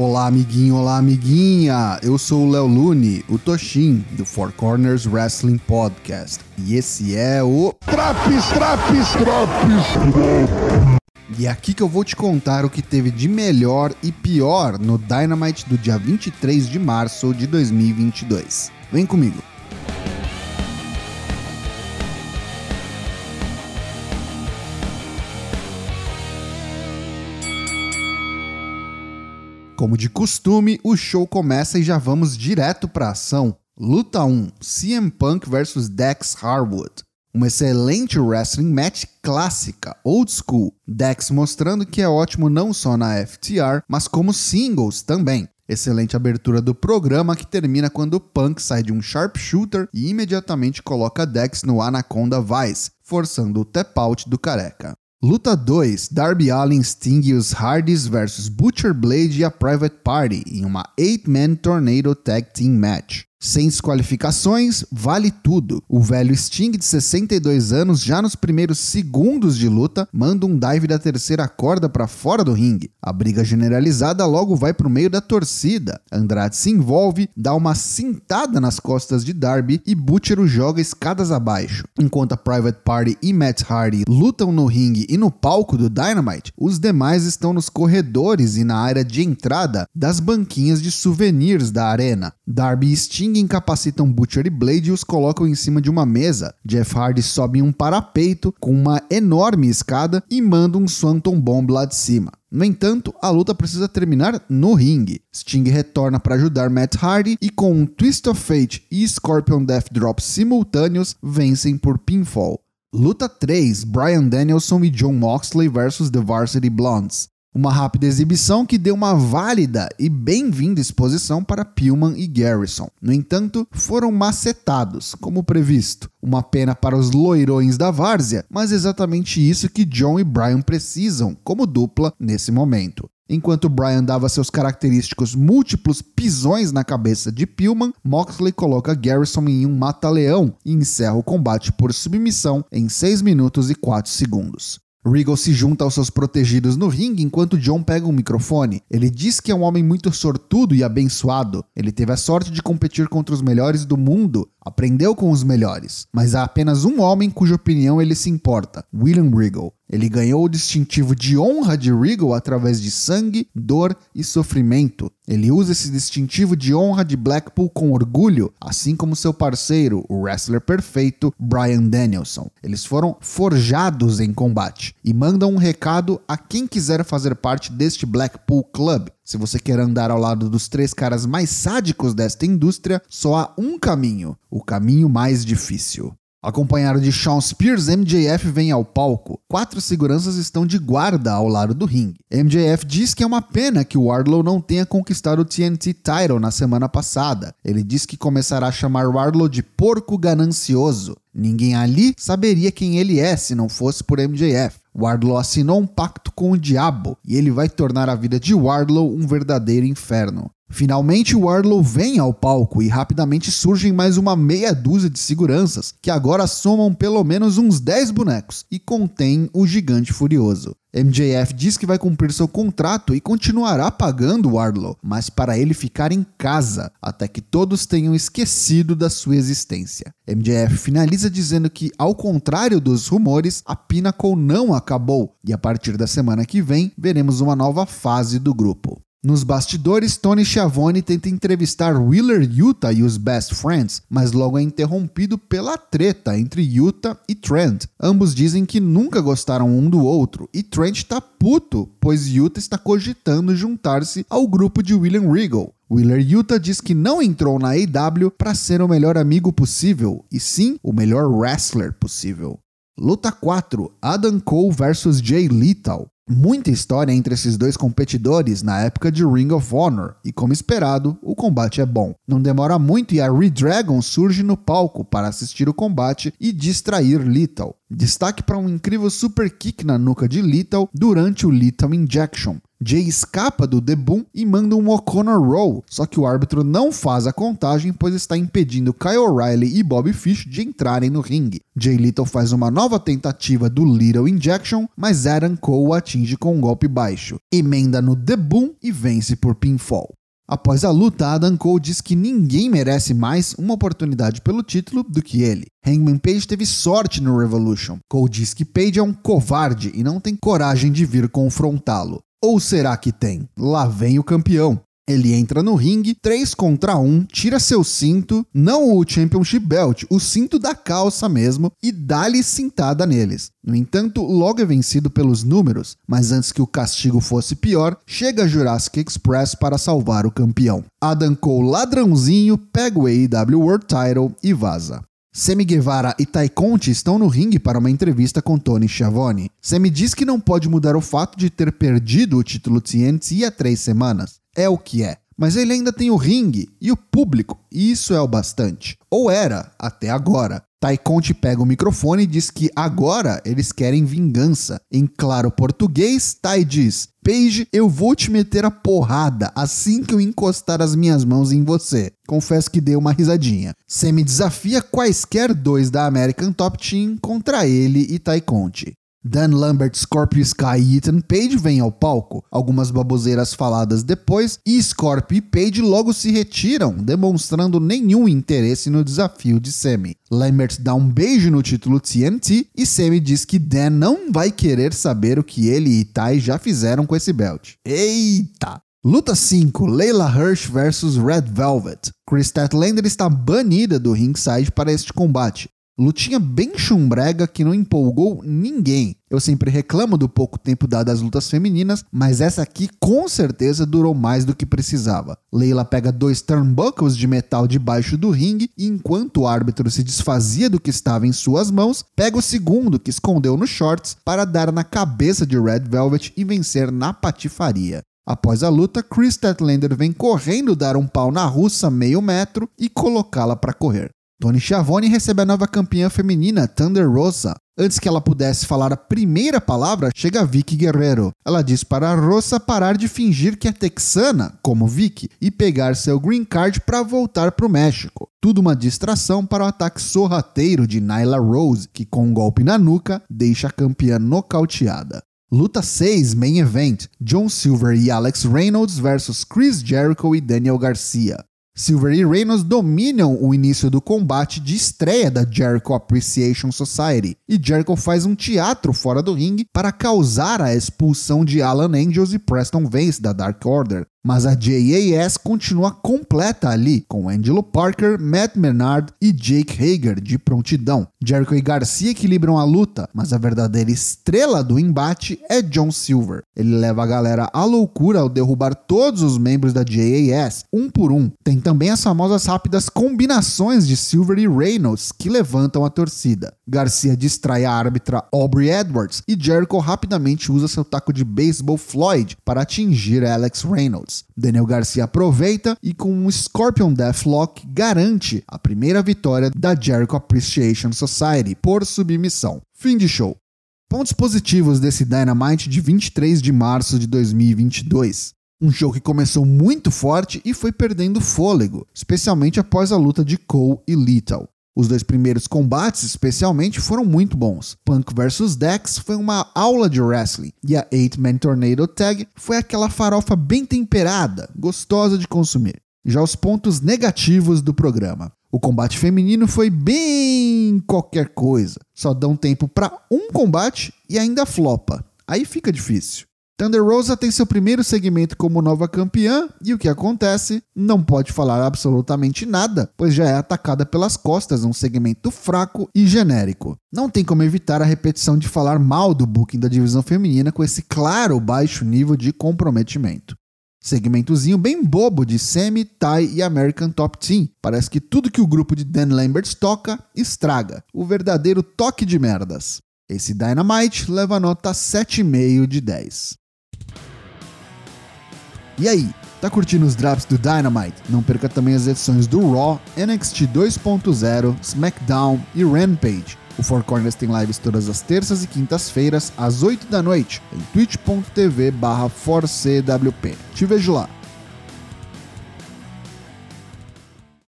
Olá, amiguinho, olá, amiguinha! Eu sou o Léo Lune, o Toshin, do Four Corners Wrestling Podcast. E esse é o. Traps, traps, traps! E é aqui que eu vou te contar o que teve de melhor e pior no Dynamite do dia 23 de março de 2022. Vem comigo! Como de costume, o show começa e já vamos direto para ação. Luta 1: CM Punk vs Dex Harwood. Uma excelente wrestling match clássica, old school. Dex mostrando que é ótimo não só na FTR, mas como singles também. Excelente abertura do programa que termina quando Punk sai de um sharpshooter e imediatamente coloca Dex no Anaconda Vice, forçando o tap out do careca. Luta 2: Darby Allin, Sting e os Hardys vs Butcher Blade e a Private Party em uma 8-man Tornado Tag Team Match. Sem desqualificações, vale tudo. O velho Sting, de 62 anos, já nos primeiros segundos de luta, manda um dive da terceira corda para fora do ringue. A briga generalizada logo vai para o meio da torcida. Andrade se envolve, dá uma cintada nas costas de Darby e Butcher o joga escadas abaixo. Enquanto a Private Party e Matt Hardy lutam no ringue e no palco do Dynamite, os demais estão nos corredores e na área de entrada das banquinhas de souvenirs da arena. Darby e Sting Sting incapacitam Butcher e Blade e os colocam em cima de uma mesa. Jeff Hardy sobe em um parapeito com uma enorme escada e manda um Swanton Bomb lá de cima. No entanto, a luta precisa terminar no ringue. Sting retorna para ajudar Matt Hardy e com um Twist of Fate e Scorpion Death Drop simultâneos, vencem por pinfall. Luta 3: Brian Danielson e John Moxley vs The Varsity Blondes. Uma rápida exibição que deu uma válida e bem-vinda exposição para Pillman e Garrison. No entanto, foram macetados, como previsto. Uma pena para os loirões da várzea, mas exatamente isso que John e Brian precisam como dupla nesse momento. Enquanto Brian dava seus característicos múltiplos pisões na cabeça de Pillman, Moxley coloca Garrison em um mata-leão e encerra o combate por submissão em 6 minutos e 4 segundos. Regal se junta aos seus protegidos no ringue enquanto John pega um microfone. Ele diz que é um homem muito sortudo e abençoado. Ele teve a sorte de competir contra os melhores do mundo, aprendeu com os melhores. Mas há apenas um homem cuja opinião ele se importa: William Regal. Ele ganhou o distintivo de honra de Regal através de sangue, dor e sofrimento. Ele usa esse distintivo de honra de Blackpool com orgulho, assim como seu parceiro, o wrestler perfeito Brian Danielson. Eles foram forjados em combate e mandam um recado a quem quiser fazer parte deste Blackpool Club. Se você quer andar ao lado dos três caras mais sádicos desta indústria, só há um caminho: o caminho mais difícil. Acompanhado de Sean Spears, MJF vem ao palco. Quatro seguranças estão de guarda ao lado do ringue. MJF diz que é uma pena que o Wardlow não tenha conquistado o TNT Title na semana passada. Ele diz que começará a chamar Wardlow de porco ganancioso. Ninguém ali saberia quem ele é se não fosse por MJF. Wardlow assinou um pacto com o diabo e ele vai tornar a vida de Wardlow um verdadeiro inferno. Finalmente, Wardlow vem ao palco e rapidamente surgem mais uma meia dúzia de seguranças, que agora somam pelo menos uns 10 bonecos e contêm o Gigante Furioso. MJF diz que vai cumprir seu contrato e continuará pagando Wardlow, mas para ele ficar em casa, até que todos tenham esquecido da sua existência. MJF finaliza dizendo que, ao contrário dos rumores, a Pinnacle não acabou e a partir da semana que vem veremos uma nova fase do grupo. Nos bastidores, Tony Schiavone tenta entrevistar Wheeler Utah e os Best Friends, mas logo é interrompido pela treta entre Utah e Trent. Ambos dizem que nunca gostaram um do outro e Trent está puto, pois Utah está cogitando juntar-se ao grupo de William Regal. Wheeler Utah diz que não entrou na AEW para ser o melhor amigo possível, e sim o melhor wrestler possível. Luta 4: Adam Cole vs Jay Lethal muita história entre esses dois competidores na época de Ring of Honor, e como esperado, o combate é bom. Não demora muito e a Redragon surge no palco para assistir o combate e distrair Lethal. Destaque para um incrível super kick na nuca de Lethal durante o Lethal Injection. Jay escapa do The Boom e manda um O'Connor Roll, só que o árbitro não faz a contagem pois está impedindo Kyle O'Reilly e Bobby Fish de entrarem no ringue. Jay Little faz uma nova tentativa do Little Injection, mas Adam Cole atinge com um golpe baixo, emenda no The Boom e vence por pinfall. Após a luta, Adam Cole diz que ninguém merece mais uma oportunidade pelo título do que ele. Hangman Page teve sorte no Revolution. Cole diz que Page é um covarde e não tem coragem de vir confrontá-lo. Ou será que tem? Lá vem o campeão. Ele entra no ringue, 3 contra 1, tira seu cinto, não o Championship Belt, o cinto da calça mesmo, e dá-lhe cintada neles. No entanto, logo é vencido pelos números, mas antes que o castigo fosse pior, chega Jurassic Express para salvar o campeão. Adam Cole, ladrãozinho, pega o AEW World Title e vaza. Semi Guevara e Tai Conti estão no ringue para uma entrevista com Tony Schiavone. Semi diz que não pode mudar o fato de ter perdido o título TNT há três semanas é o que é. Mas ele ainda tem o ringue e o público, e isso é o bastante. Ou era, até agora. Tai Conte pega o microfone e diz que agora eles querem vingança. Em claro português, Tai diz: Paige, eu vou te meter a porrada assim que eu encostar as minhas mãos em você. Confesso que dei uma risadinha. Semi desafia quaisquer dois da American Top Team contra ele e Tai Conte. Dan Lambert, Scorpio Sky e Ethan Page vêm ao palco, algumas baboseiras faladas depois, e Scorpio e Page logo se retiram, demonstrando nenhum interesse no desafio de Sammy. Lambert dá um beijo no título TNT e Sammy diz que Dan não vai querer saber o que ele e Ty já fizeram com esse belt. Eita! Luta 5: Leila Hirsch vs Red Velvet. Chris Statlander está banida do ringside para este combate. Lutinha bem chumbrega que não empolgou ninguém. Eu sempre reclamo do pouco tempo dado às lutas femininas, mas essa aqui com certeza durou mais do que precisava. Leila pega dois turnbuckles de metal debaixo do ringue e enquanto o árbitro se desfazia do que estava em suas mãos, pega o segundo que escondeu nos shorts para dar na cabeça de Red Velvet e vencer na patifaria. Após a luta, Chris Statlander vem correndo dar um pau na russa meio metro e colocá-la para correr. Tony Schiavone recebe a nova campeã feminina Thunder Rosa. Antes que ela pudesse falar a primeira palavra, chega Vicky Guerrero. Ela diz para a Rosa parar de fingir que é texana, como Vicky, e pegar seu green card para voltar para o México. Tudo uma distração para o ataque sorrateiro de Nyla Rose, que com um golpe na nuca deixa a campeã nocauteada. Luta 6, Main Event: John Silver e Alex Reynolds versus Chris Jericho e Daniel Garcia. Silver e Reynolds dominam o início do combate de estreia da Jericho Appreciation Society, e Jericho faz um teatro fora do ringue para causar a expulsão de Alan Angels e Preston Vance da Dark Order, mas a JAS continua completa ali, com Angelo Parker, Matt Menard e Jake Hager de prontidão. Jericho e Garcia equilibram a luta, mas a verdadeira estrela do embate é John Silver. Ele leva a galera à loucura ao derrubar todos os membros da JAS, um por um. Tem também as famosas rápidas combinações de Silver e Reynolds que levantam a torcida. Garcia distrai a árbitra Aubrey Edwards e Jericho rapidamente usa seu taco de beisebol Floyd para atingir Alex Reynolds. Daniel Garcia aproveita e com um Scorpion Deathlock garante a primeira vitória da Jericho Appreciation Society por submissão. Fim de show. Pontos positivos desse Dynamite de 23 de março de 2022. Um show que começou muito forte e foi perdendo fôlego, especialmente após a luta de Cole e Lethal. Os dois primeiros combates, especialmente, foram muito bons. Punk vs Dex foi uma aula de wrestling e a 8-Man Tornado Tag foi aquela farofa bem temperada, gostosa de consumir. Já os pontos negativos do programa. O combate feminino foi bem qualquer coisa. Só dão tempo para um combate e ainda flopa. Aí fica difícil. Thunder Rosa tem seu primeiro segmento como nova campeã e o que acontece? Não pode falar absolutamente nada, pois já é atacada pelas costas um segmento fraco e genérico. Não tem como evitar a repetição de falar mal do booking da divisão feminina com esse claro baixo nível de comprometimento. Segmentozinho bem bobo de Semi, Thai e American Top Team. Parece que tudo que o grupo de Dan Lambert toca estraga. O verdadeiro toque de merdas. Esse Dynamite leva nota 7,5 de 10. E aí, tá curtindo os drops do Dynamite? Não perca também as edições do Raw, NXT 2.0, SmackDown e Rampage. O Four Corners tem lives todas as terças e quintas-feiras, às 8 da noite, em twitch.tv barra Te vejo lá.